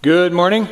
Good morning.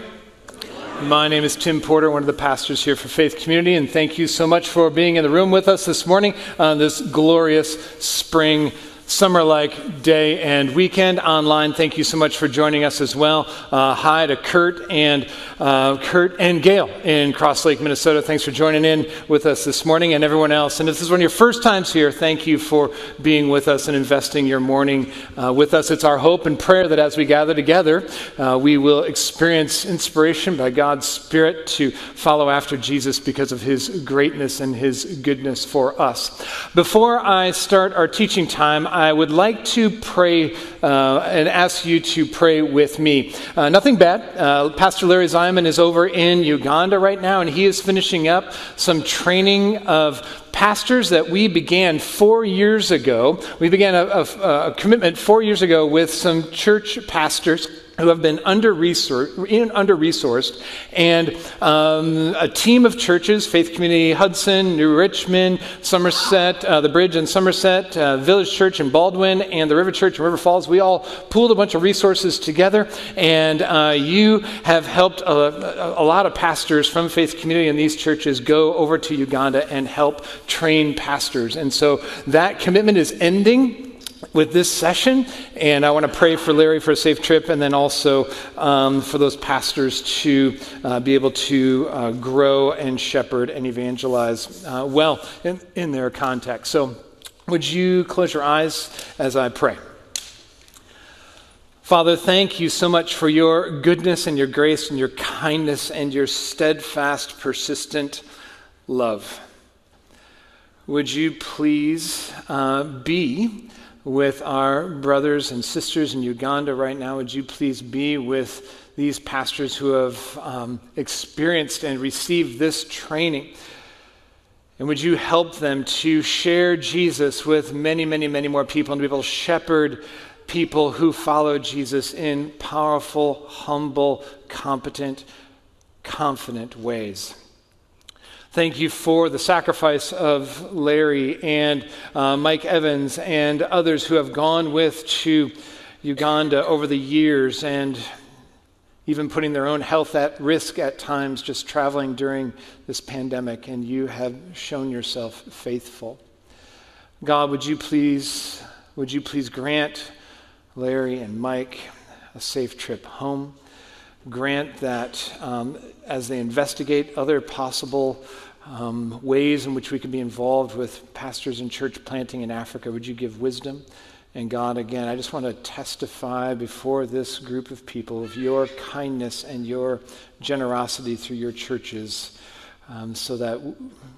My name is Tim Porter, one of the pastors here for Faith Community, and thank you so much for being in the room with us this morning on this glorious spring summer like day and weekend online. Thank you so much for joining us as well. Uh, hi to Kurt and uh, Kurt and Gail in Cross Lake, Minnesota. Thanks for joining in with us this morning and everyone else. And if this is one of your first times here, thank you for being with us and investing your morning uh, with us. It's our hope and prayer that as we gather together, uh, we will experience inspiration by God's Spirit to follow after Jesus because of his greatness and his goodness for us. Before I start our teaching time, I would like to pray uh, and ask you to pray with me. Uh, nothing bad. Uh, Pastor Larry Ziman is over in Uganda right now, and he is finishing up some training of pastors that we began four years ago. We began a, a, a commitment four years ago with some church pastors who have been under resourced, and um, a team of churches Faith Community Hudson, New Richmond, Somerset, uh, the Bridge in Somerset, uh, Village Church in Baldwin, and the River Church in River Falls. We all pooled a bunch of resources together, and uh, you have helped a, a, lot of pastors from Faith Community in these churches go over to Uganda and help train pastors. And so that commitment is ending with this session. And I want to pray for Larry for a safe trip and then also um, for those pastors to uh, be able to uh, grow and shepherd and evangelize uh, well in, in their context. So, would you close your eyes as I pray? Father, thank you so much for your goodness and your grace and your kindness and your steadfast, persistent love. Would you please uh, be with our brothers and sisters in Uganda right now. Would you please be with these pastors who have um, experienced and received this training? And would you help them to share Jesus with many, many, many more people and be able to shepherd people who follow Jesus in powerful, humble, competent, confident ways? Thank you for the sacrifice of Larry and uh, Mike Evans and others who have gone with to Uganda over the years and even putting their own health at risk at times just traveling during this pandemic. And you have shown yourself faithful. God, would you please, would you please grant Larry and Mike a safe trip home? Grant that um, as they investigate other possible um, ways in which we can be involved with pastors and church planting in Africa. Would you give wisdom? And God, again, I just want to testify before this group of people of your kindness and your generosity through your churches um, so that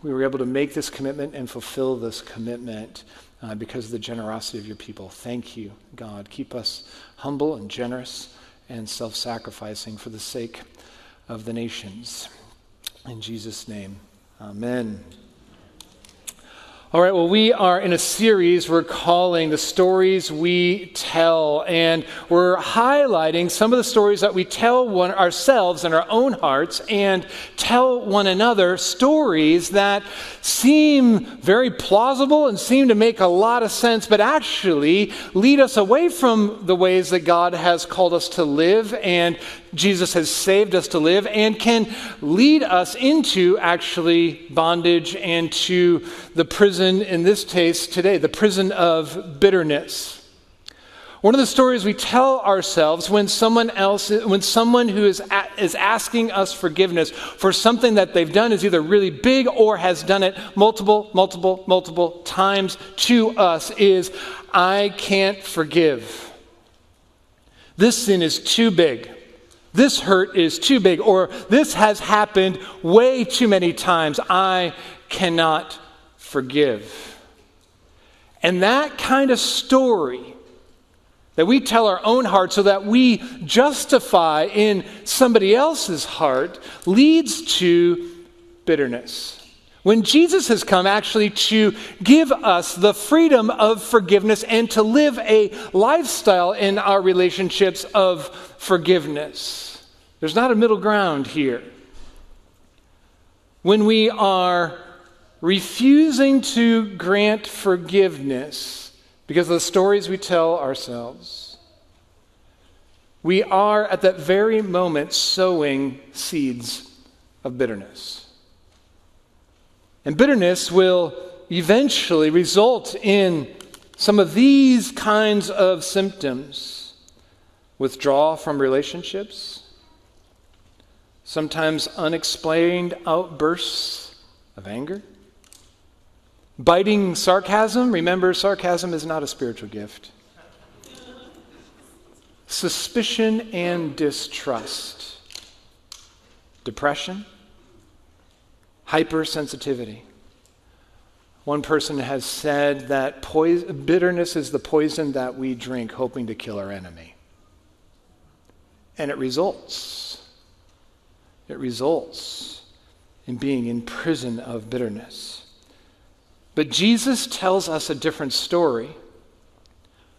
we were able to make this commitment and fulfill this commitment uh, because of the generosity of your people. Thank you, God. Keep us humble and generous and self sacrificing for the sake of the nations. In Jesus' name. Amen. All right, well, we are in a series we're calling The Stories We Tell, and we're highlighting some of the stories that we tell one, ourselves in our own hearts and tell one another stories that seem very plausible and seem to make a lot of sense, but actually lead us away from the ways that God has called us to live and Jesus has saved us to live and can lead us into actually bondage and to the prison, in this case today, the prison of bitterness. One of the stories we tell ourselves when someone else, when someone who is, is asking us forgiveness for something that they've done is either really big or has done it multiple, multiple, multiple times to us is, I can't forgive. This sin is too big. This hurt is too big, or this has happened way too many times. I cannot forgive. And that kind of story that we tell our own heart so that we justify in somebody else's heart leads to bitterness. When Jesus has come actually to give us the freedom of forgiveness and to live a lifestyle in our relationships of forgiveness. There's not a middle ground here. When we are refusing to grant forgiveness because of the stories we tell ourselves, we are at that very moment sowing seeds of bitterness. And bitterness will eventually result in some of these kinds of symptoms withdrawal from relationships, sometimes unexplained outbursts of anger, biting sarcasm. Remember, sarcasm is not a spiritual gift. Suspicion and distrust, depression, hypersensitivity. One person has said that poison, bitterness is the poison that we drink, hoping to kill our enemy. And it results. It results in being in prison of bitterness. But Jesus tells us a different story.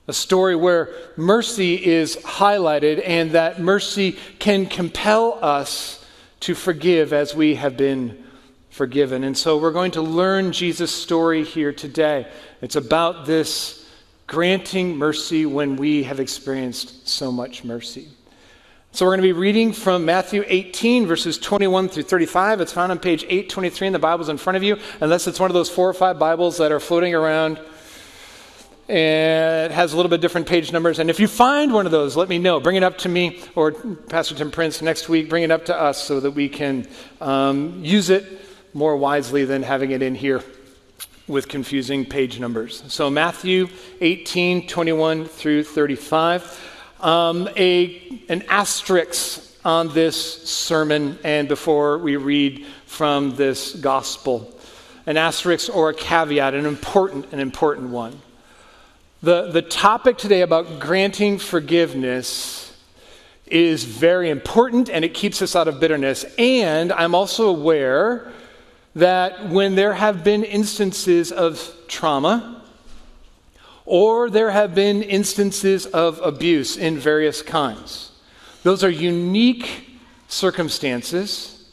A story where mercy is highlighted and that mercy can compel us to forgive as we have been forgiven. And so we're going to learn Jesus' story here today. It's about this granting mercy when we have experienced so much mercy. So we're going to be reading from Matthew 18, verses 21 through 35. It's found on page 823 in the Bibles in front of you, unless it's one of those four or five Bibles that are floating around. And it has a little bit different page numbers. And if you find one of those, let me know. Bring it up to me or Pastor Tim Prince next week. Bring it up to us so that we can um, use it more wisely than having it in here with confusing page numbers. So Matthew 18, 21 through 35 um, a, an asterisk on this sermon and before we read from this gospel. An asterisk or a caveat, an important, an important one. The, the topic today about granting forgiveness is very important and it keeps us out of bitterness. And I'm also aware that when there have been instances of trauma, or there have been instances of abuse in various kinds. Those are unique circumstances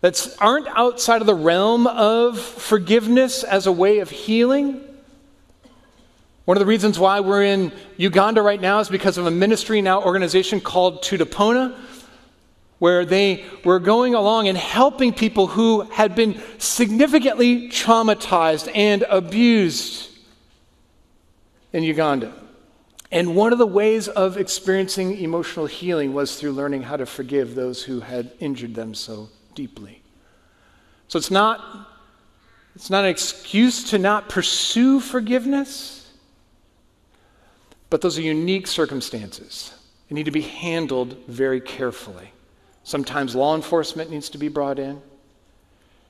that aren't outside of the realm of forgiveness as a way of healing. One of the reasons why we're in Uganda right now is because of a ministry now organization called Tutapona, where they were going along and helping people who had been significantly traumatized and abused in Uganda. And one of the ways of experiencing emotional healing was through learning how to forgive those who had injured them so deeply. So it's not, it's not an excuse to not pursue forgiveness, but those are unique circumstances. They need to be handled very carefully. Sometimes law enforcement needs to be brought in.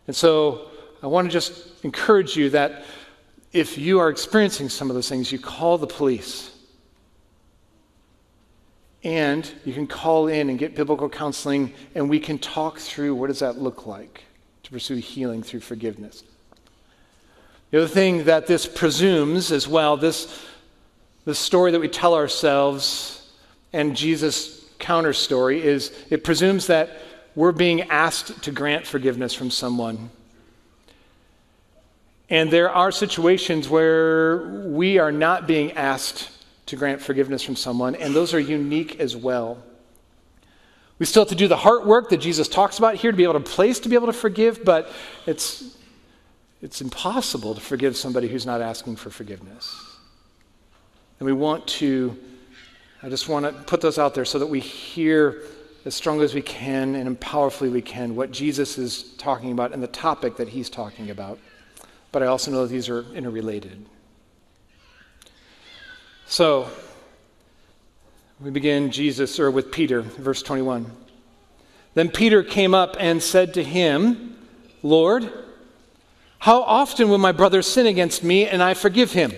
And so I want to just encourage you that if you are experiencing some of those things, you call the police. And you can call in and get biblical counseling, and we can talk through what does that look like to pursue healing through forgiveness. The other thing that this presumes as well, this the story that we tell ourselves and Jesus' counter story is it presumes that we're being asked to grant forgiveness from someone and there are situations where we are not being asked to grant forgiveness from someone, and those are unique as well. We still have to do the heart work that Jesus talks about here to be able to place to be able to forgive, but it's, it's impossible to forgive somebody who's not asking for forgiveness. And we want to, I just want to put those out there so that we hear as strongly as we can and powerfully we can what Jesus is talking about and the topic that he's talking about but I also know that these are interrelated. So, we begin Jesus or with Peter, verse 21. Then Peter came up and said to him, Lord, how often will my brother sin against me and I forgive him?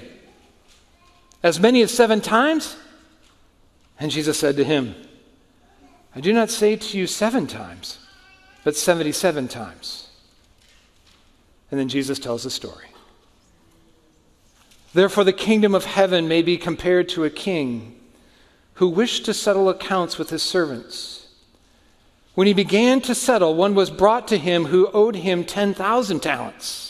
As many as seven times? And Jesus said to him, I do not say to you seven times, but 77 times. And then Jesus tells the story. Therefore, the kingdom of heaven may be compared to a king who wished to settle accounts with his servants. When he began to settle, one was brought to him who owed him 10,000 talents.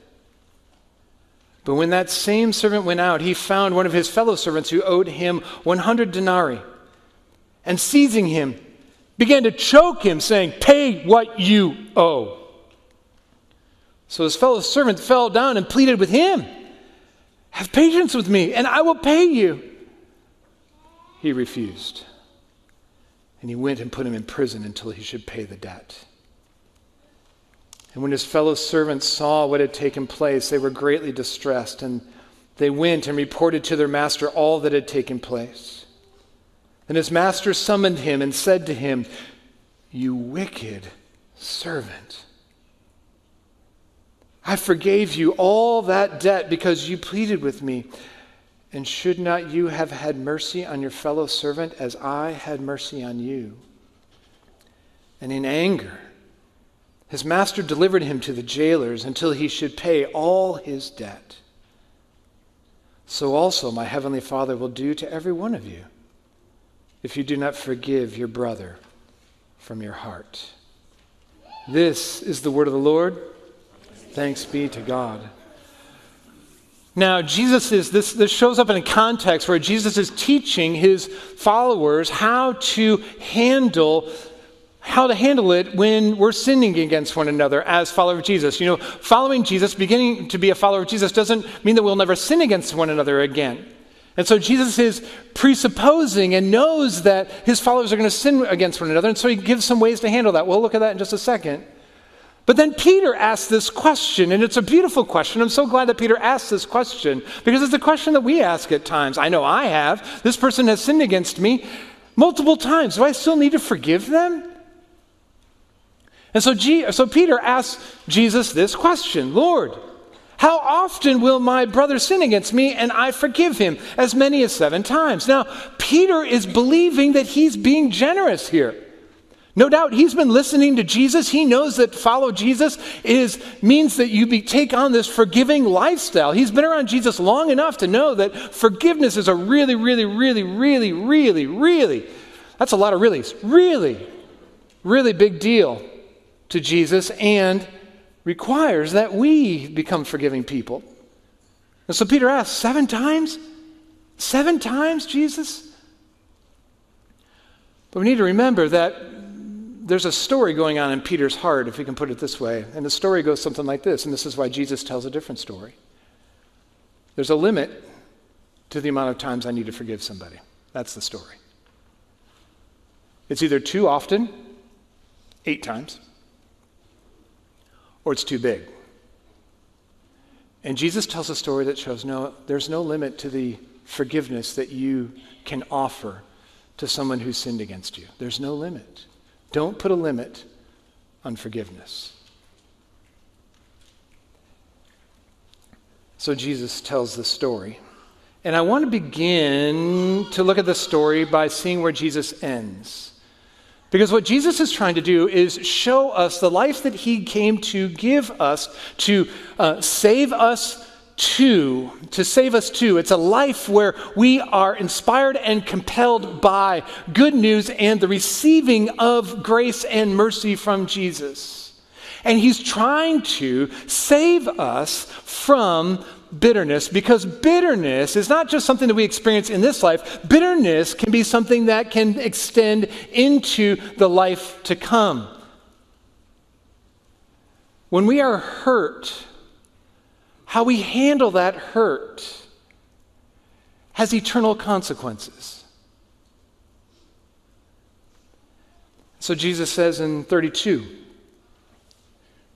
But when that same servant went out, he found one of his fellow servants who owed him 100 denarii. And seizing him, began to choke him, saying, Pay what you owe. So his fellow servant fell down and pleaded with him, Have patience with me, and I will pay you. He refused. And he went and put him in prison until he should pay the debt. And when his fellow servants saw what had taken place, they were greatly distressed, and they went and reported to their master all that had taken place. And his master summoned him and said to him, You wicked servant. I forgave you all that debt because you pleaded with me. And should not you have had mercy on your fellow servant as I had mercy on you? And in anger, his master delivered him to the jailers until he should pay all his debt. So also my heavenly Father will do to every one of you if you do not forgive your brother from your heart. This is the word of the Lord. Thanks be to God. Now, Jesus is, this, this shows up in a context where Jesus is teaching his followers how to handle how to handle it when we're sinning against one another as followers of Jesus. You know, following Jesus, beginning to be a follower of Jesus, doesn't mean that we'll never sin against one another again. And so Jesus is presupposing and knows that his followers are going to sin against one another, and so he gives some ways to handle that. We'll look at that in just a second. But then Peter asks this question, and it's a beautiful question. I'm so glad that Peter asked this question because it's a question that we ask at times. I know I have. This person has sinned against me multiple times. Do I still need to forgive them? And so, G- so Peter asks Jesus this question Lord, how often will my brother sin against me and I forgive him? As many as seven times. Now, Peter is believing that he's being generous here. No doubt he's been listening to Jesus. He knows that follow Jesus is means that you be, take on this forgiving lifestyle. He's been around Jesus long enough to know that forgiveness is a really, really, really, really, really, really, that's a lot of reallys, really, really big deal to Jesus and requires that we become forgiving people. And so Peter asks, Seven times? Seven times, Jesus? But we need to remember that there's a story going on in Peter's heart, if we can put it this way. And the story goes something like this, and this is why Jesus tells a different story. There's a limit to the amount of times I need to forgive somebody. That's the story. It's either too often, eight times, or it's too big. And Jesus tells a story that shows no, there's no limit to the forgiveness that you can offer to someone who sinned against you. There's no limit. Don't put a limit on forgiveness. So Jesus tells the story. And I want to begin to look at the story by seeing where Jesus ends. Because what Jesus is trying to do is show us the life that he came to give us, to uh, save us to, to save us to. It's a life where we are inspired and compelled by good news and the receiving of grace and mercy from Jesus. And he's trying to save us from bitterness because bitterness is not just something that we experience in this life, bitterness can be something that can extend into the life to come. When we are hurt, how we handle that hurt has eternal consequences. So Jesus says in 32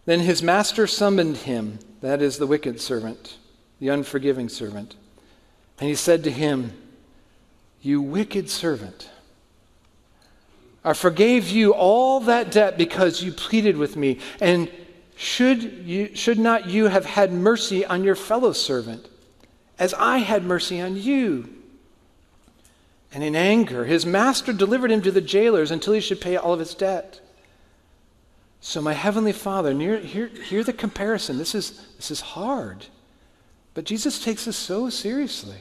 Then his master summoned him, that is the wicked servant the unforgiving servant. And he said to him, You wicked servant, I forgave you all that debt because you pleaded with me. And should, you, should not you have had mercy on your fellow servant, as I had mercy on you? And in anger, his master delivered him to the jailers until he should pay all of his debt. So, my Heavenly Father, near, hear, hear the comparison. This is, this is hard, but Jesus takes this so seriously.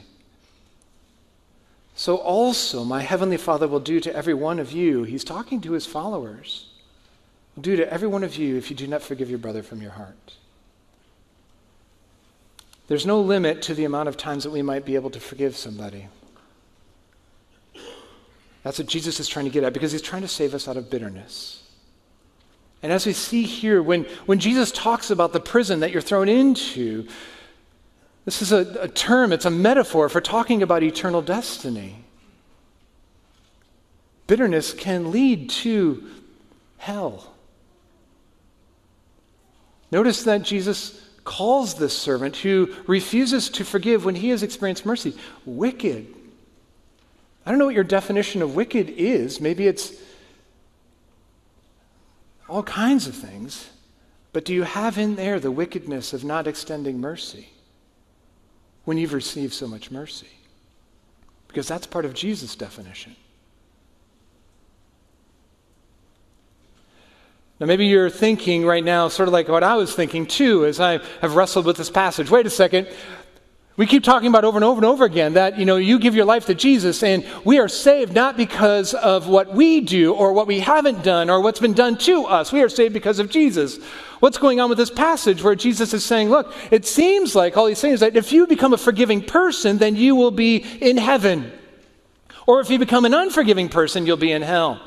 So, also, my Heavenly Father will do to every one of you, He's talking to His followers, will do to every one of you if you do not forgive your brother from your heart. There's no limit to the amount of times that we might be able to forgive somebody. That's what Jesus is trying to get at because He's trying to save us out of bitterness. And as we see here, when, when Jesus talks about the prison that you're thrown into, this is a, a term, it's a metaphor for talking about eternal destiny. Bitterness can lead to hell. Notice that Jesus calls this servant who refuses to forgive when he has experienced mercy wicked. I don't know what your definition of wicked is. Maybe it's all kinds of things. But do you have in there the wickedness of not extending mercy? When you've received so much mercy. Because that's part of Jesus' definition. Now, maybe you're thinking right now, sort of like what I was thinking too, as I have wrestled with this passage. Wait a second. We keep talking about over and over and over again that, you know, you give your life to Jesus and we are saved not because of what we do or what we haven't done or what's been done to us. We are saved because of Jesus. What's going on with this passage where Jesus is saying, look, it seems like all he's saying is that if you become a forgiving person, then you will be in heaven. Or if you become an unforgiving person, you'll be in hell.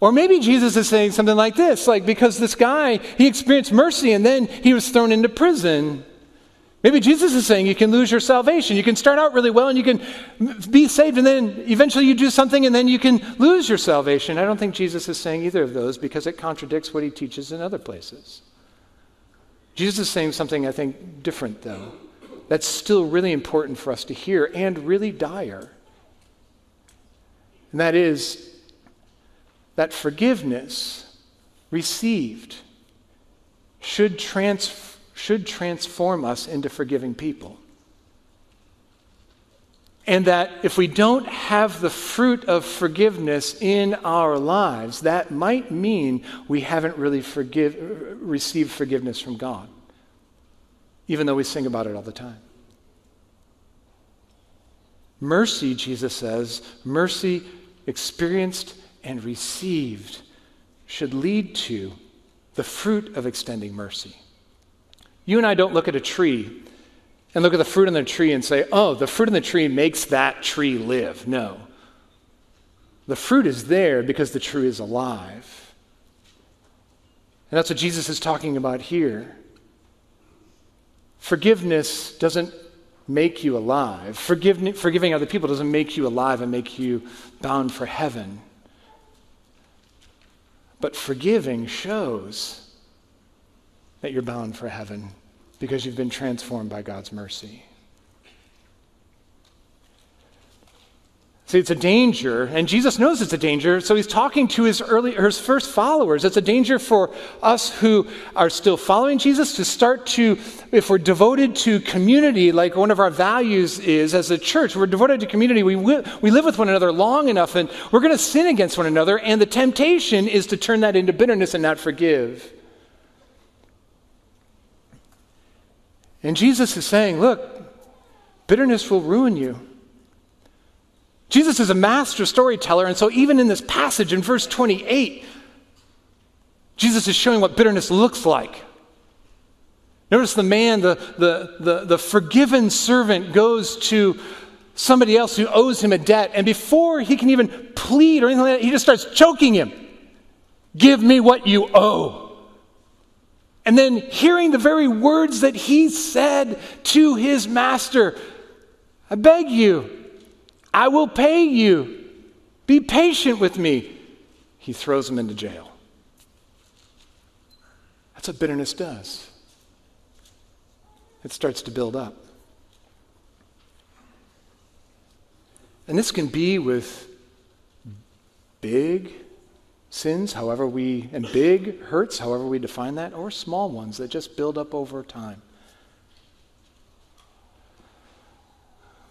Or maybe Jesus is saying something like this, like because this guy, he experienced mercy and then he was thrown into prison. Maybe Jesus is saying you can lose your salvation. You can start out really well and you can be saved, and then eventually you do something and then you can lose your salvation. I don't think Jesus is saying either of those because it contradicts what he teaches in other places. Jesus is saying something, I think, different, though, that's still really important for us to hear and really dire. And that is that forgiveness received should transfer should transform us into forgiving people. And that if we don't have the fruit of forgiveness in our lives, that might mean we haven't really forgive, received forgiveness from God, even though we sing about it all the time. Mercy, Jesus says, mercy experienced and received should lead to the fruit of extending mercy. You and I don't look at a tree and look at the fruit on the tree and say, oh, the fruit on the tree makes that tree live. No. The fruit is there because the tree is alive. And that's what Jesus is talking about here. Forgiveness doesn't make you alive. Forgiving, forgiving other people doesn't make you alive and make you bound for heaven. But forgiving shows that you're bound for heaven because you've been transformed by God's mercy. See, it's a danger, and Jesus knows it's a danger, so he's talking to his early, his first followers. It's a danger for us who are still following Jesus to start to, if we're devoted to community, like one of our values is as a church, we're devoted to community. We, we live with one another long enough, and we're going to sin against one another, and the temptation is to turn that into bitterness and not forgive. And Jesus is saying, look, bitterness will ruin you. Jesus is a master storyteller, and so even in this passage in verse 28, Jesus is showing what bitterness looks like. Notice the man, the, the, the, the forgiven servant, goes to somebody else who owes him a debt, and before he can even plead or anything like that, he just starts choking him. Give me what you owe. And then hearing the very words that he said to his master I beg you, I will pay you. Be patient with me. He throws him into jail. That's what bitterness does. It starts to build up. And this can be with big sins, however we, and big hurts, however we define that, or small ones that just build up over time.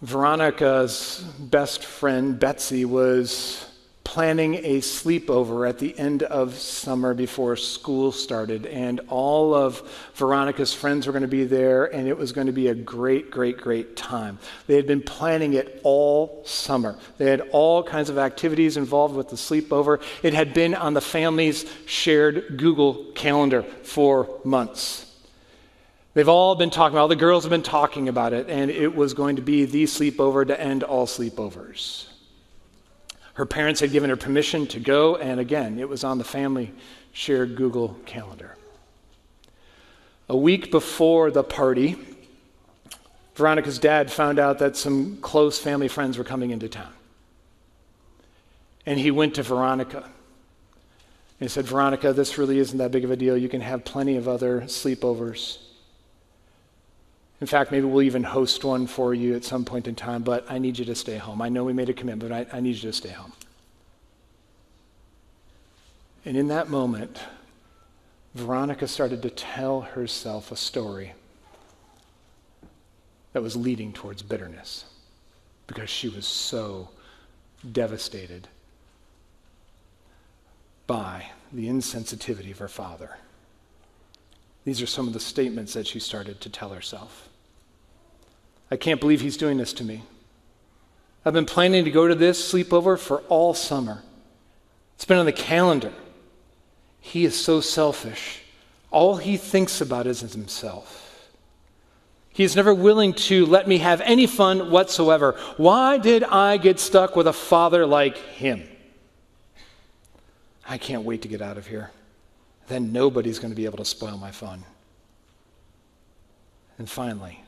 Veronica's best friend, Betsy, was planning a sleepover at the end of summer before school started. And all of Veronica's friends were going to be there, and it was going to be a great, great, great time. They had been planning it all summer. They had all kinds of activities involved with the sleepover. It had been on the family's shared Google Calendar for months. They've all been talking, about all the girls have been talking about it, and it was going to be the sleepover to end all sleepovers. Her parents had given her permission to go, and again, it was on the family shared Google Calendar. A week before the party, Veronica's dad found out that some close family friends were coming into town. And he went to Veronica. And he said, Veronica, this really isn't that big of a deal. You can have plenty of other sleepovers. In fact, maybe we'll even host one for you at some point in time, but I need you to stay home. I know we made a commitment, but I, I need you to stay home. And in that moment, Veronica started to tell herself a story that was leading towards bitterness because she was so devastated by the insensitivity of her father. These are some of the statements that she started to tell herself. I can't believe he's doing this to me. I've been planning to go to this sleepover for all summer. It's been on the calendar. He is so selfish. All he thinks about is himself. He is never willing to let me have any fun whatsoever. Why did I get stuck with a father like him? I can't wait to get out of here. Then nobody's going to be able to spoil my fun. And finally,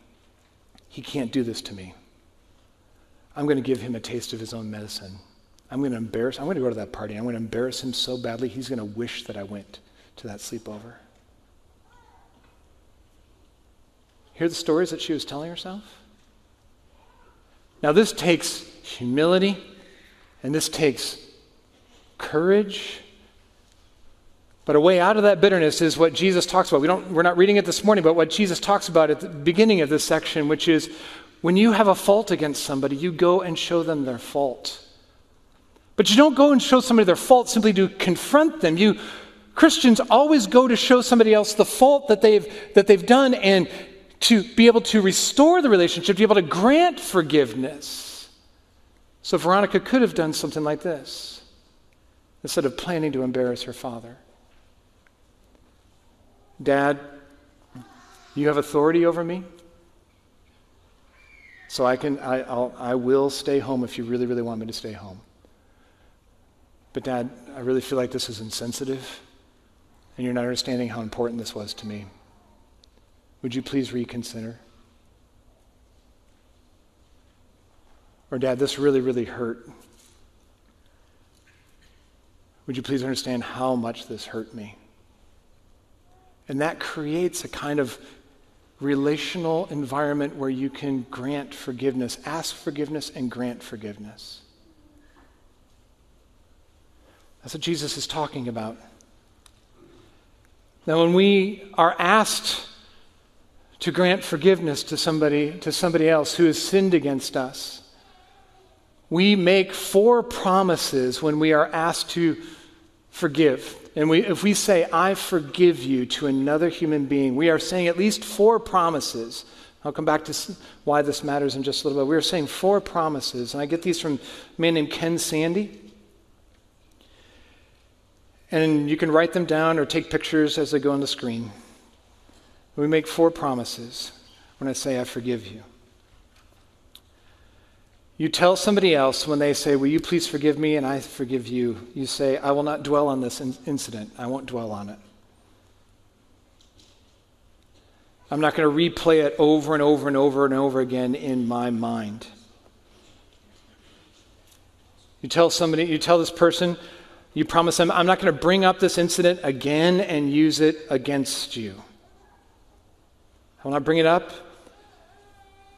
he can't do this to me. I'm going to give him a taste of his own medicine. I'm going to embarrass, I'm going to go to that party. I'm going to embarrass him so badly, he's going to wish that I went to that sleepover. Hear the stories that she was telling herself? Now, this takes humility and this takes courage. But a way out of that bitterness is what Jesus talks about. We don't, we're not reading it this morning, but what Jesus talks about at the beginning of this section, which is when you have a fault against somebody, you go and show them their fault. But you don't go and show somebody their fault simply to confront them. You Christians always go to show somebody else the fault that they've that they've done and to be able to restore the relationship, to be able to grant forgiveness. So Veronica could have done something like this instead of planning to embarrass her father. Dad, you have authority over me. So I can I, I'll, I will stay home if you really, really want me to stay home. But, Dad, I really feel like this is insensitive, and you're not understanding how important this was to me. Would you please reconsider? Or, Dad, this really, really hurt. Would you please understand how much this hurt me? And that creates a kind of relational environment where you can grant forgiveness, ask forgiveness, and grant forgiveness. That's what Jesus is talking about. Now, when we are asked to grant forgiveness to somebody, to somebody else who has sinned against us, we make four promises when we are asked to forgive. And we, if we say, I forgive you to another human being, we are saying at least four promises. I'll come back to why this matters in just a little bit. We are saying four promises. And I get these from a man named Ken Sande. And you can write them down or take pictures as they go on the screen. We make four promises when I say, I forgive you. You tell somebody else when they say, Will you please forgive me and I forgive you? You say, I will not dwell on this in- incident. I won't dwell on it. I'm not going to replay it over and over and over and over again in my mind. You tell somebody, you tell this person, you promise them, I'm not going to bring up this incident again and use it against you. I will not bring it up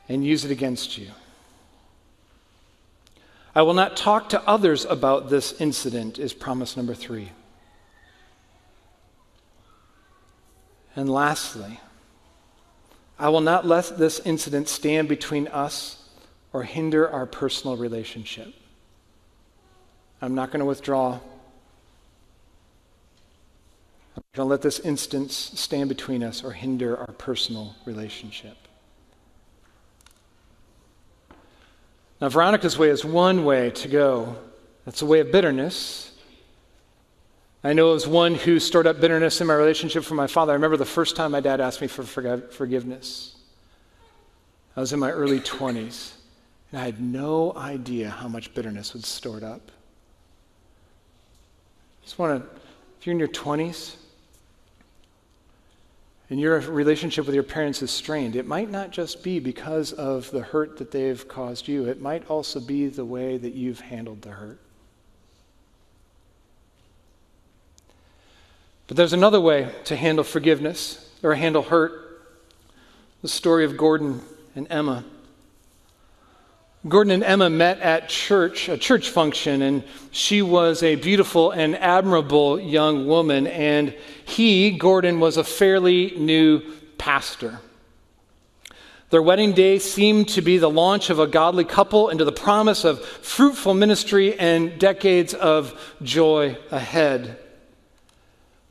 and use it against you. I will not talk to others about this incident, is promise number three. And lastly, I will not let this incident stand between us or hinder our personal relationship. I'm not going to withdraw. I'm going to let this instance stand between us or hinder our personal relationship. Now, Veronica's way is one way to go. That's a way of bitterness. I know as one who stored up bitterness in my relationship for my father. I remember the first time my dad asked me for forgiveness. I was in my early 20s, and I had no idea how much bitterness was stored up. I Just want to, if you're in your 20s and your relationship with your parents is strained, it might not just be because of the hurt that they've caused you, it might also be the way that you've handled the hurt. But there's another way to handle forgiveness or handle hurt. The story of Gordon and Emma. Gordon and Emma met at church, a church function, and she was a beautiful and admirable young woman, and he, Gordon, was a fairly new pastor. Their wedding day seemed to be the launch of a godly couple into the promise of fruitful ministry and decades of joy ahead.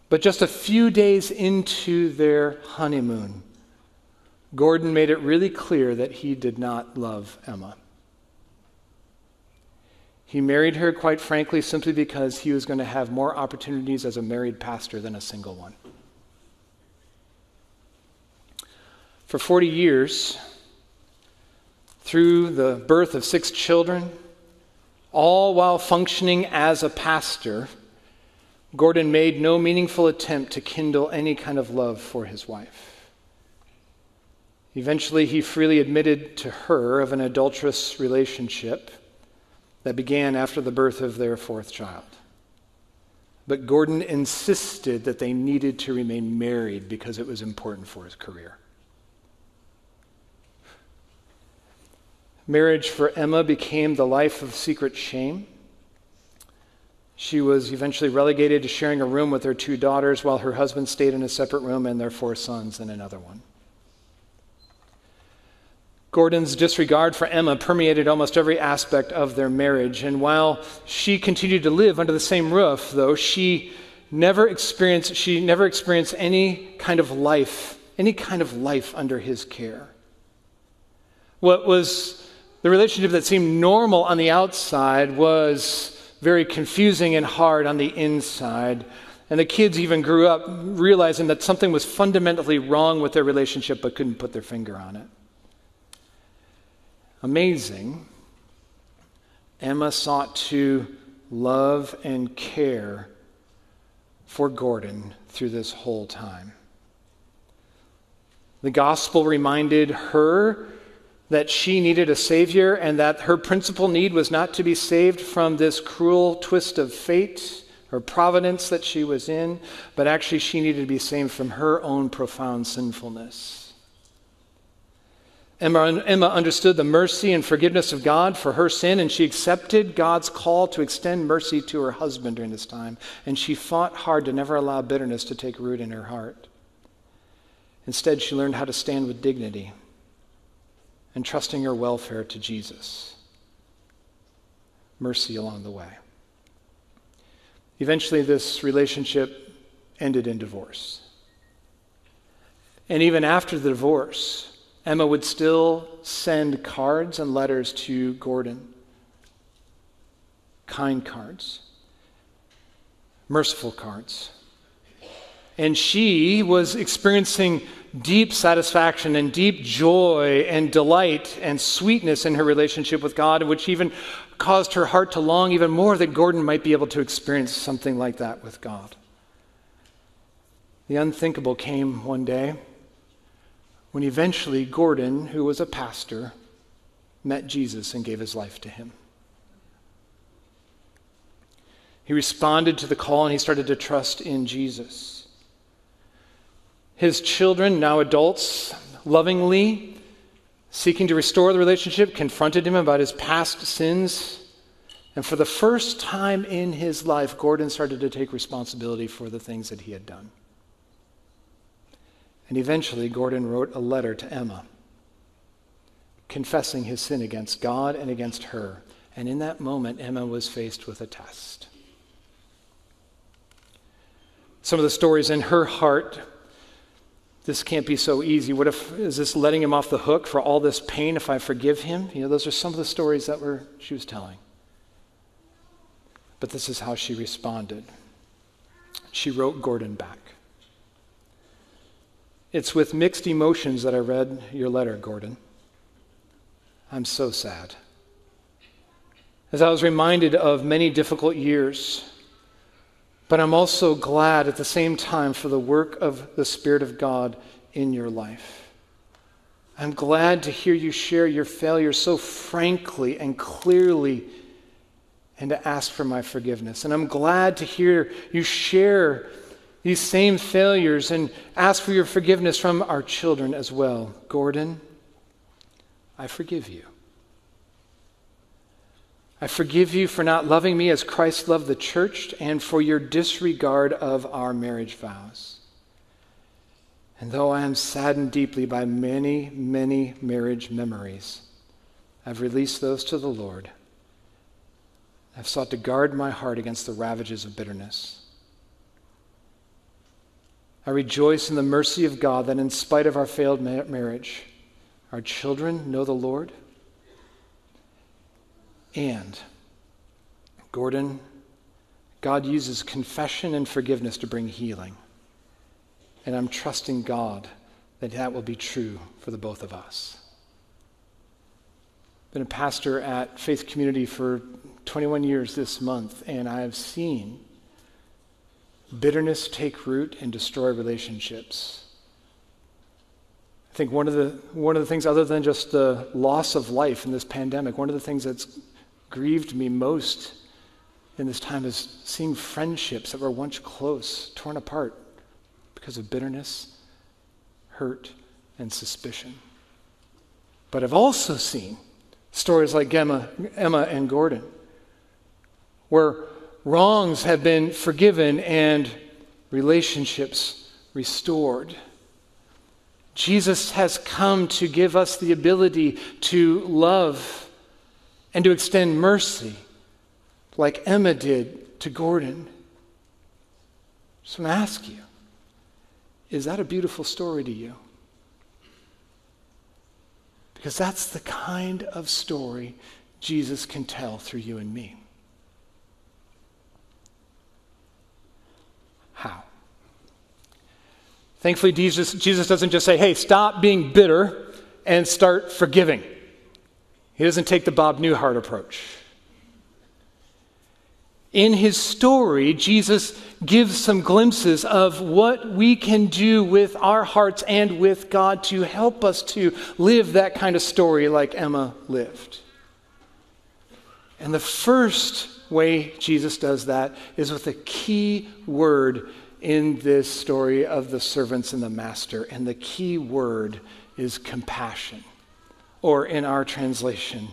But just a few days into their honeymoon, Gordon made it really clear that he did not love Emma. He married her, quite frankly, simply because he was going to have more opportunities as a married pastor than a single one. For 40 years, through the birth of six children, all while functioning as a pastor, Gordon made no meaningful attempt to kindle any kind of love for his wife. Eventually, he freely admitted to her of an adulterous relationship that began after the birth of their fourth child. But Gordon insisted that they needed to remain married because it was important for his career. Marriage for Emma became the life of secret shame. She was eventually relegated to sharing a room with her two daughters while her husband stayed in a separate room and their four sons in another one. Gordon's disregard for Emma permeated almost every aspect of their marriage. And while she continued to live under the same roof, though, she never experienced, she never experienced any kind of life, any kind of life under his care. What was the relationship that seemed normal on the outside was very confusing and hard on the inside. And the kids even grew up realizing that something was fundamentally wrong with their relationship but couldn't put their finger on it amazing, Emma sought to love and care for Gordon through this whole time. The gospel reminded her that she needed a Savior and that her principal need was not to be saved from this cruel twist of fate or providence that she was in, but actually she needed to be saved from her own profound sinfulness. Emma, Emma understood the mercy and forgiveness of God for her sin, and she accepted God's call to extend mercy to her husband during this time. And she fought hard to never allow bitterness to take root in her heart. Instead, she learned how to stand with dignity and trusting her welfare to Jesus. Mercy along the way. Eventually, this relationship ended in divorce. And even after the divorce, Emma would still send cards and letters to Gordon. Kind cards, merciful cards. And she was experiencing deep satisfaction and deep joy and delight and sweetness in her relationship with God, which even caused her heart to long even more that Gordon might be able to experience something like that with God. The unthinkable came one day when eventually Gordon, who was a pastor, met Jesus and gave his life to him. He responded to the call and he started to trust in Jesus. His children, now adults, lovingly seeking to restore the relationship, confronted him about his past sins. And for the first time in his life, Gordon started to take responsibility for the things that he had done. And eventually, Gordon wrote a letter to Emma, confessing his sin against God and against her, And in that moment, Emma was faced with a test. Some of the stories in her heart this can't be so easy. What if is this letting him off the hook for all this pain if I forgive him? You know, those are some of the stories that were she was telling. But this is how she responded. She wrote Gordon back. It's with mixed emotions that I read your letter, Gordon. I'm so sad. As I was reminded of many difficult years, but I'm also glad at the same time for the work of the Spirit of God in your life. I'm glad to hear you share your failures so frankly and clearly and to ask for my forgiveness. And I'm glad to hear you share these same failures and ask for your forgiveness from our children as well. Gordon, I forgive you. I forgive you for not loving me as Christ loved the church and for your disregard of our marriage vows. And though I am saddened deeply by many, many marriage memories, I've released those to the Lord. I've sought to guard my heart against the ravages of bitterness. I rejoice in the mercy of God that in spite of our failed marriage, our children know the Lord. And, Gordon, God uses confession and forgiveness to bring healing. And I'm trusting God that that will be true for the both of us. Been a pastor at Faith Community for 21 years this month, and I have seen bitterness take root and destroy relationships. I think one of the one of the things other than just the loss of life in this pandemic, one of the things that's grieved me most in this time is seeing friendships that were once close torn apart because of bitterness, hurt, and suspicion. But I've also seen stories like Emma, Emma and Gordon, where wrongs have been forgiven and relationships restored. Jesus has come to give us the ability to love and to extend mercy like Emma did to Gordon. So I'm ask you, is that a beautiful story to you? Because that's the kind of story Jesus can tell through you and me. How? Thankfully, Jesus, Jesus doesn't just say, hey, stop being bitter and start forgiving. He doesn't take the Bob Newhart approach. In his story, Jesus gives some glimpses of what we can do with our hearts and with God to help us to live that kind of story like Emma lived. And the first way Jesus does that is with a key word in this story of the servants and the master. And the key word is compassion. Or in our translation,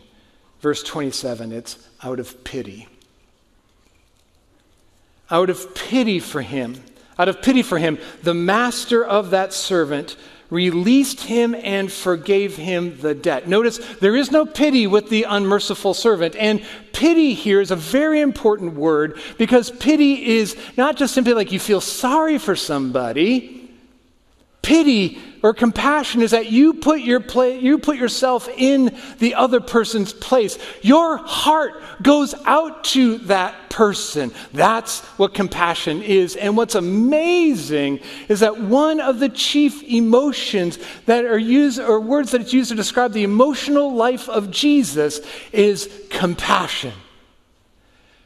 verse 27, it's out of pity. Out of pity for him, out of pity for him, the master of that servant released him and forgave him the debt. Notice there is no pity with the unmerciful servant. And pity here is a very important word because pity is not just simply like you feel sorry for somebody. Pity or compassion is that you put, your you put yourself in the other person's place. Your heart goes out to that person. That's what compassion is. And what's amazing is that one of the chief emotions that are used, or words that it's used to describe the emotional life of Jesus, is compassion.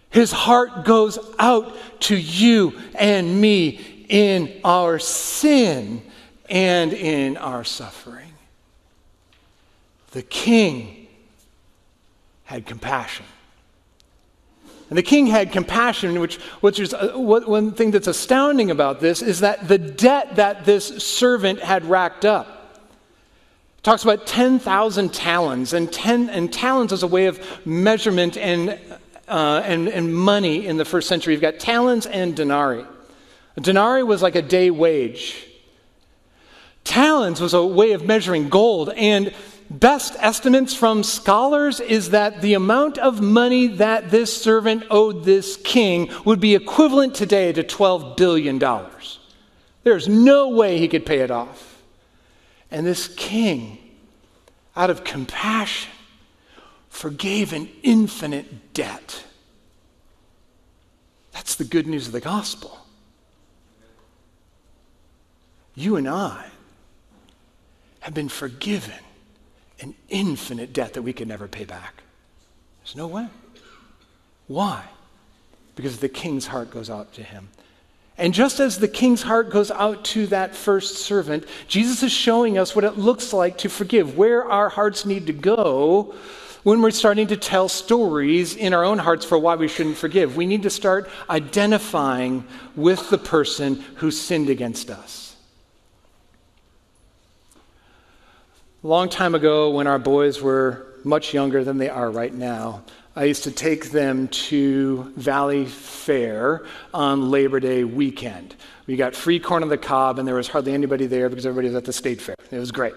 His heart goes out to you and me in our sin and in our suffering. The king had compassion. And the king had compassion, which, which is uh, one thing that's astounding about this is that the debt that this servant had racked up talks about 10,000 talents, and, 10, and talents is a way of measurement and, uh, and, and money in the first century. You've got talents and denarii. A denarii was like a day wage. Talents was a way of measuring gold, and best estimates from scholars is that the amount of money that this servant owed this king would be equivalent today to $12 billion. There's no way he could pay it off. And this king, out of compassion, forgave an infinite debt. That's the good news of the gospel. You and I have been forgiven an infinite debt that we could never pay back. There's no way. Why? Because the king's heart goes out to him. And just as the king's heart goes out to that first servant, Jesus is showing us what it looks like to forgive, where our hearts need to go when we're starting to tell stories in our own hearts for why we shouldn't forgive. We need to start identifying with the person who sinned against us. A long time ago, when our boys were much younger than they are right now, I used to take them to Valley Fair on Labor Day weekend. We got free corn on the cob, and there was hardly anybody there because everybody was at the state fair. It was great.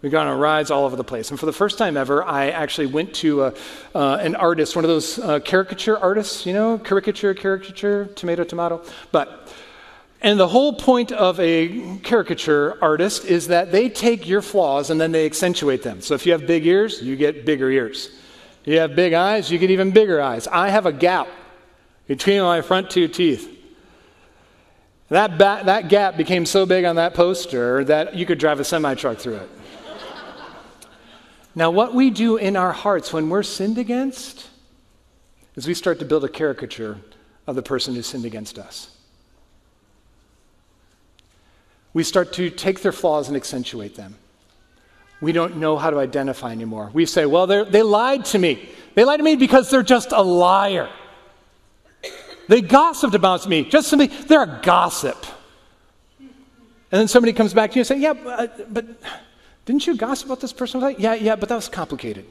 We got on rides all over the place. And for the first time ever, I actually went to a, uh, an artist, one of those uh, caricature artists, you know, caricature, caricature, tomato, tomato. But, and the whole point of a caricature artist is that they take your flaws and then they accentuate them. So if you have big ears, you get bigger ears. You have big eyes, you get even bigger eyes. I have a gap between my front two teeth. That, ba- that gap became so big on that poster that you could drive a semi truck through it. Now, what we do in our hearts when we're sinned against is we start to build a caricature of the person who sinned against us. We start to take their flaws and accentuate them. We don't know how to identify anymore. We say, well, they lied to me. They lied to me because they're just a liar. They gossiped about me. Just somebody, they're a gossip. And then somebody comes back to you and say, yeah, but, but didn't you gossip about this person? Like, yeah, yeah, but that was complicated.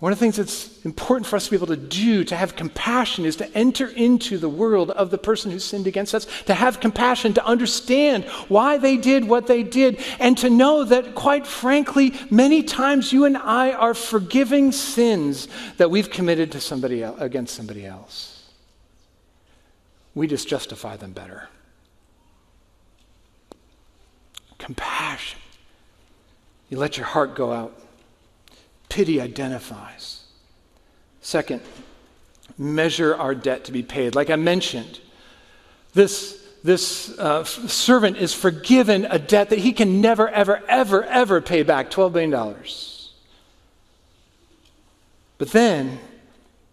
One of the things that's important for us to be able to do, to have compassion, is to enter into the world of the person who sinned against us, to have compassion, to understand why they did what they did, and to know that, quite frankly, many times you and I are forgiving sins that we've committed to somebody against somebody else. We just justify them better compassion. You let your heart go out. Pity identifies. Second, measure our debt to be paid. Like I mentioned, this, this uh, servant is forgiven a debt that he can never, ever, ever, ever pay back $12 billion. But then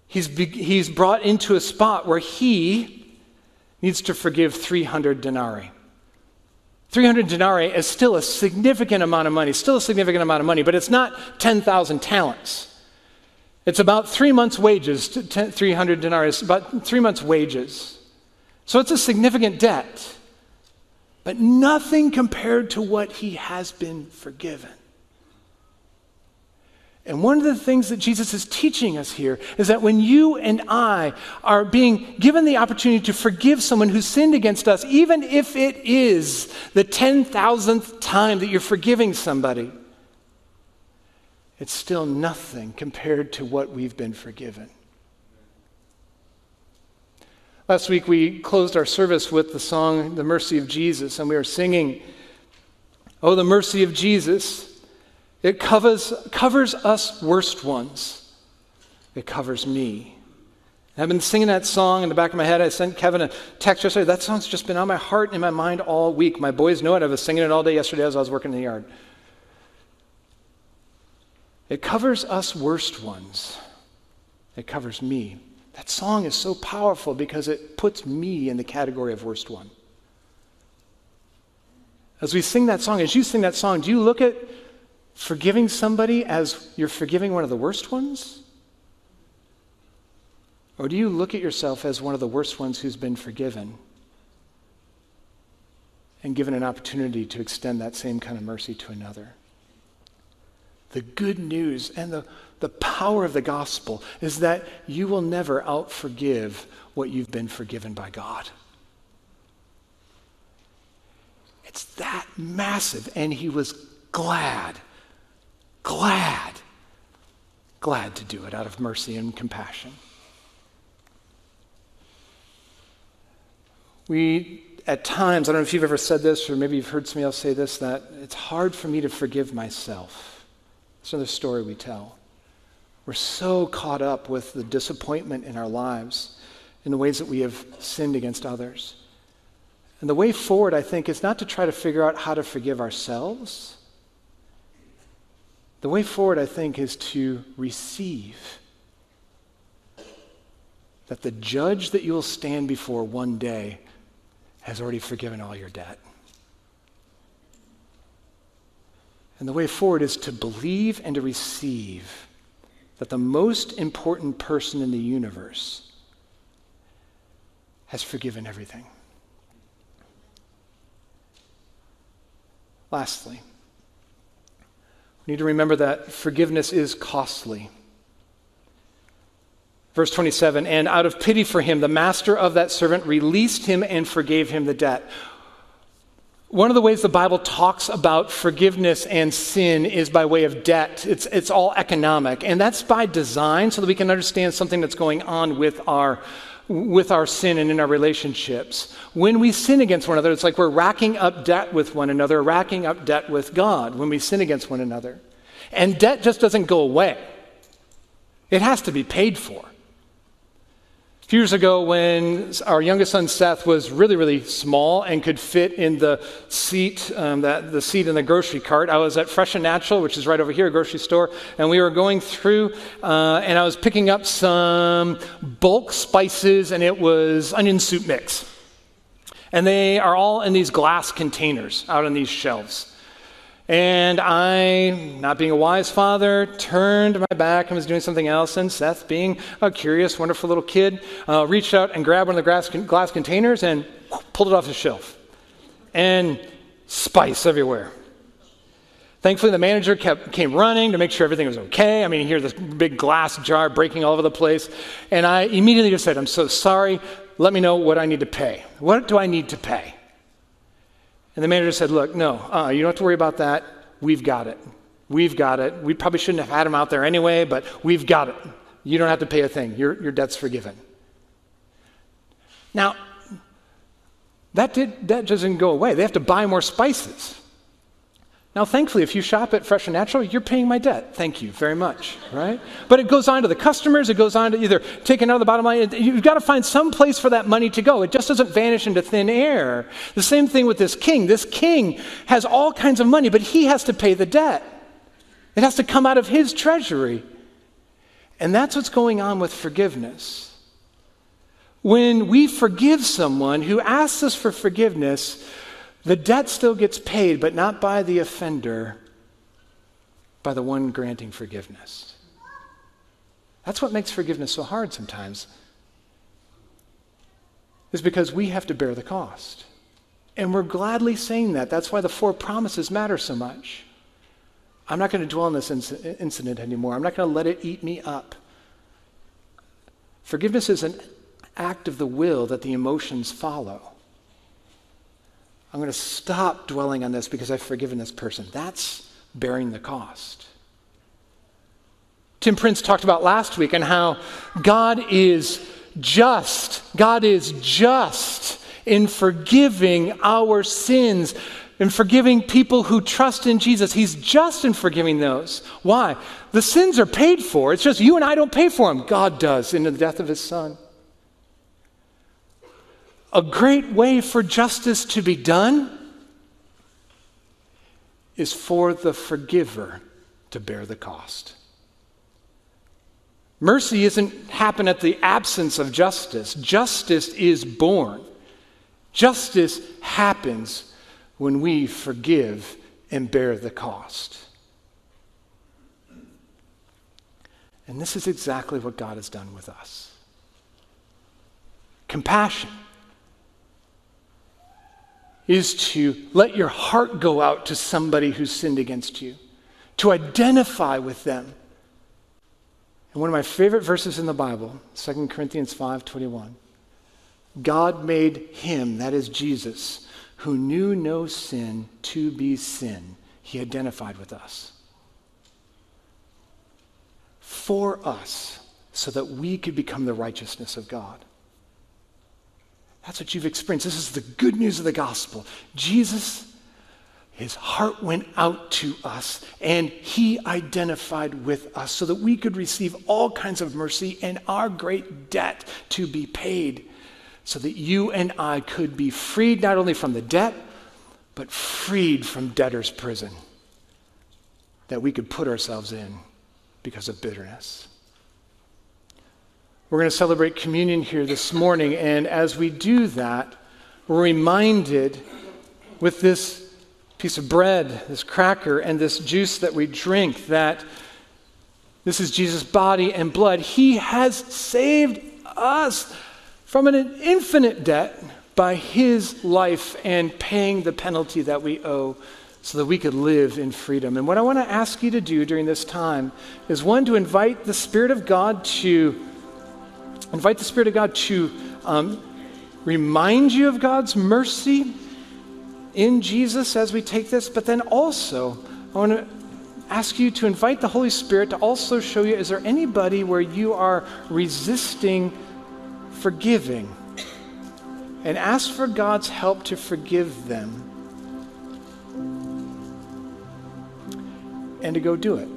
he's, be, he's brought into a spot where he needs to forgive 300 denarii. 300 denarii is still a significant amount of money, still a significant amount of money, but it's not 10,000 talents. It's about three months' wages, 300 denarii, is about three months' wages. So it's a significant debt, but nothing compared to what he has been forgiven. And one of the things that Jesus is teaching us here is that when you and I are being given the opportunity to forgive someone who sinned against us, even if it is the 10,000th time that you're forgiving somebody, it's still nothing compared to what we've been forgiven. Last week we closed our service with the song, The Mercy of Jesus, and we were singing, Oh, the mercy of Jesus. It covers, covers us worst ones. It covers me. I've been singing that song in the back of my head. I sent Kevin a text yesterday. That song's just been on my heart and in my mind all week. My boys know it. I was singing it all day yesterday as I was working in the yard. It covers us worst ones. It covers me. That song is so powerful because it puts me in the category of worst one. As we sing that song, as you sing that song, do you look at forgiving somebody as you're forgiving one of the worst ones? Or do you look at yourself as one of the worst ones who's been forgiven and given an opportunity to extend that same kind of mercy to another? The good news and the, the power of the gospel is that you will never outforgive what you've been forgiven by God. It's that that massive. And he was glad, glad, glad to do it out of mercy and compassion. We, at times, I don't know if you've ever said this, or maybe you've heard somebody else say this, that it's hard for me to forgive myself. It's another story we tell. We're so caught up with the disappointment in our lives, in the ways that we have sinned against others. And the way forward, I think, is not to try to figure out how to forgive ourselves. The way forward, I think, is to receive that the judge that you will stand before one day has already forgiven all your debt. And the way forward is to believe and to receive that the most important person in the universe has forgiven everything. Lastly, we need to remember that forgiveness is costly. Verse 27 And out of pity for him, the master of that servant released him and forgave him the debt. One of the ways the Bible talks about forgiveness and sin is by way of debt. It's, it's all economic. And that's by design so that we can understand something that's going on with our, with our sin and in our relationships. When we sin against one another, it's like we're racking up debt with one another, racking up debt with God when we sin against one another. And debt just doesn't go away, it has to be paid for. Few years ago, when our youngest son Seth was really, really small and could fit in the seat, um, that, the seat in the grocery cart, I was at Fresh and Natural, which is right over here, a grocery store, and we were going through, uh, and I was picking up some bulk spices, and it was onion soup mix. And they are all in these glass containers out on these shelves. And I, not being a wise father, turned my back and was doing something else. And Seth, being a curious, wonderful little kid, uh, reached out and grabbed one of the glass, glass containers and pulled it off the shelf. And spice everywhere. Thankfully, the manager kept, came running to make sure everything was okay. I mean, you hear this big glass jar breaking all over the place. And I immediately just said, I'm so sorry. Let me know what I need to pay. What do I need to pay? And the manager said, Look, no, uh, you don't have to worry about that. We've got it. We've got it. We probably shouldn't have had him out there anyway, but we've got it. You don't have to pay a thing. Your, your debt's forgiven. Now, that, did, that doesn't go away. They have to buy more spices. Now, thankfully, if you shop at Fresh and Natural, you're paying my debt. Thank you very much, right? But it goes on to the customers. It goes on to either taking out of the bottom line. You've got to find some place for that money to go. It just doesn't vanish into thin air. The same thing with this king. This king has all kinds of money, but he has to pay the debt. It has to come out of his treasury. And that's what's going on with forgiveness. When we forgive someone who asks us for forgiveness, the debt still gets paid, but not by the offender, by the one granting forgiveness. That's what makes forgiveness so hard sometimes, is because we have to bear the cost. And we're gladly saying that. That's why the four promises matter so much. I'm not going to dwell on this incident anymore. I'm not going to let it eat me up. Forgiveness is an act of the will that the emotions follow. I'm going to stop dwelling on this because I've forgiven this person. That's bearing the cost. Tim Prince talked about last week and how God is just. God is just in forgiving our sins and forgiving people who trust in Jesus. He's just in forgiving those. Why? The sins are paid for. It's just you and I don't pay for them. God does in the death of his son a great way for justice to be done is for the forgiver to bear the cost. Mercy isn't happen at the absence of justice. Justice is born. Justice happens when we forgive and bear the cost. And this is exactly what God has done with us. Compassion is to let your heart go out to somebody who's sinned against you, to identify with them. And one of my favorite verses in the Bible, 2 Corinthians 5:21. God made him, that is Jesus, who knew no sin to be sin, he identified with us. For us, so that we could become the righteousness of God. That's what you've experienced. This is the good news of the gospel. Jesus, his heart went out to us and he identified with us so that we could receive all kinds of mercy and our great debt to be paid so that you and I could be freed not only from the debt, but freed from debtor's prison that we could put ourselves in because of bitterness. We're going to celebrate communion here this morning, and as we do that, we're reminded with this piece of bread, this cracker, and this juice that we drink that this is Jesus' body and blood. He has saved us from an infinite debt by his life and paying the penalty that we owe so that we could live in freedom. And what I want to ask you to do during this time is one, to invite the Spirit of God to invite the Spirit of God to um, remind you of God's mercy in Jesus as we take this, but then also, I want to ask you to invite the Holy Spirit to also show you is there anybody where you are resisting forgiving? And ask for God's help to forgive them and to go do it.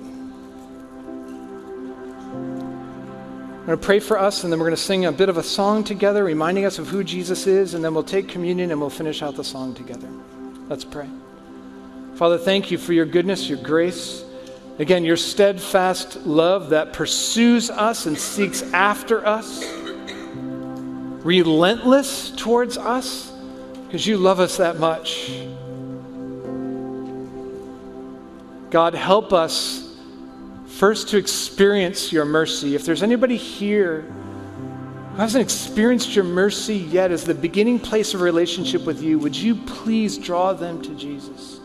I'm going to pray for us, and then we're going to sing a bit of a song together, reminding us of who Jesus is, and then we'll take communion and we'll finish out the song together. Let's pray. Father, thank you for your goodness, your grace. Again, your steadfast love that pursues us and seeks after us, relentless towards us, because you love us that much. God, help us First, to experience your mercy. If there's anybody here who hasn't experienced your mercy yet as the beginning place of relationship with you, would you please draw them to Jesus?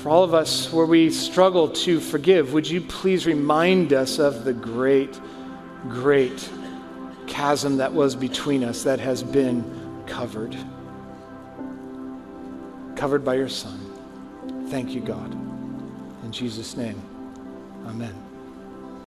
For all of us where we struggle to forgive, would you please remind us of the great, great chasm that was between us that has been covered? Covered by your Son. Thank you, God. In Jesus' name, amen.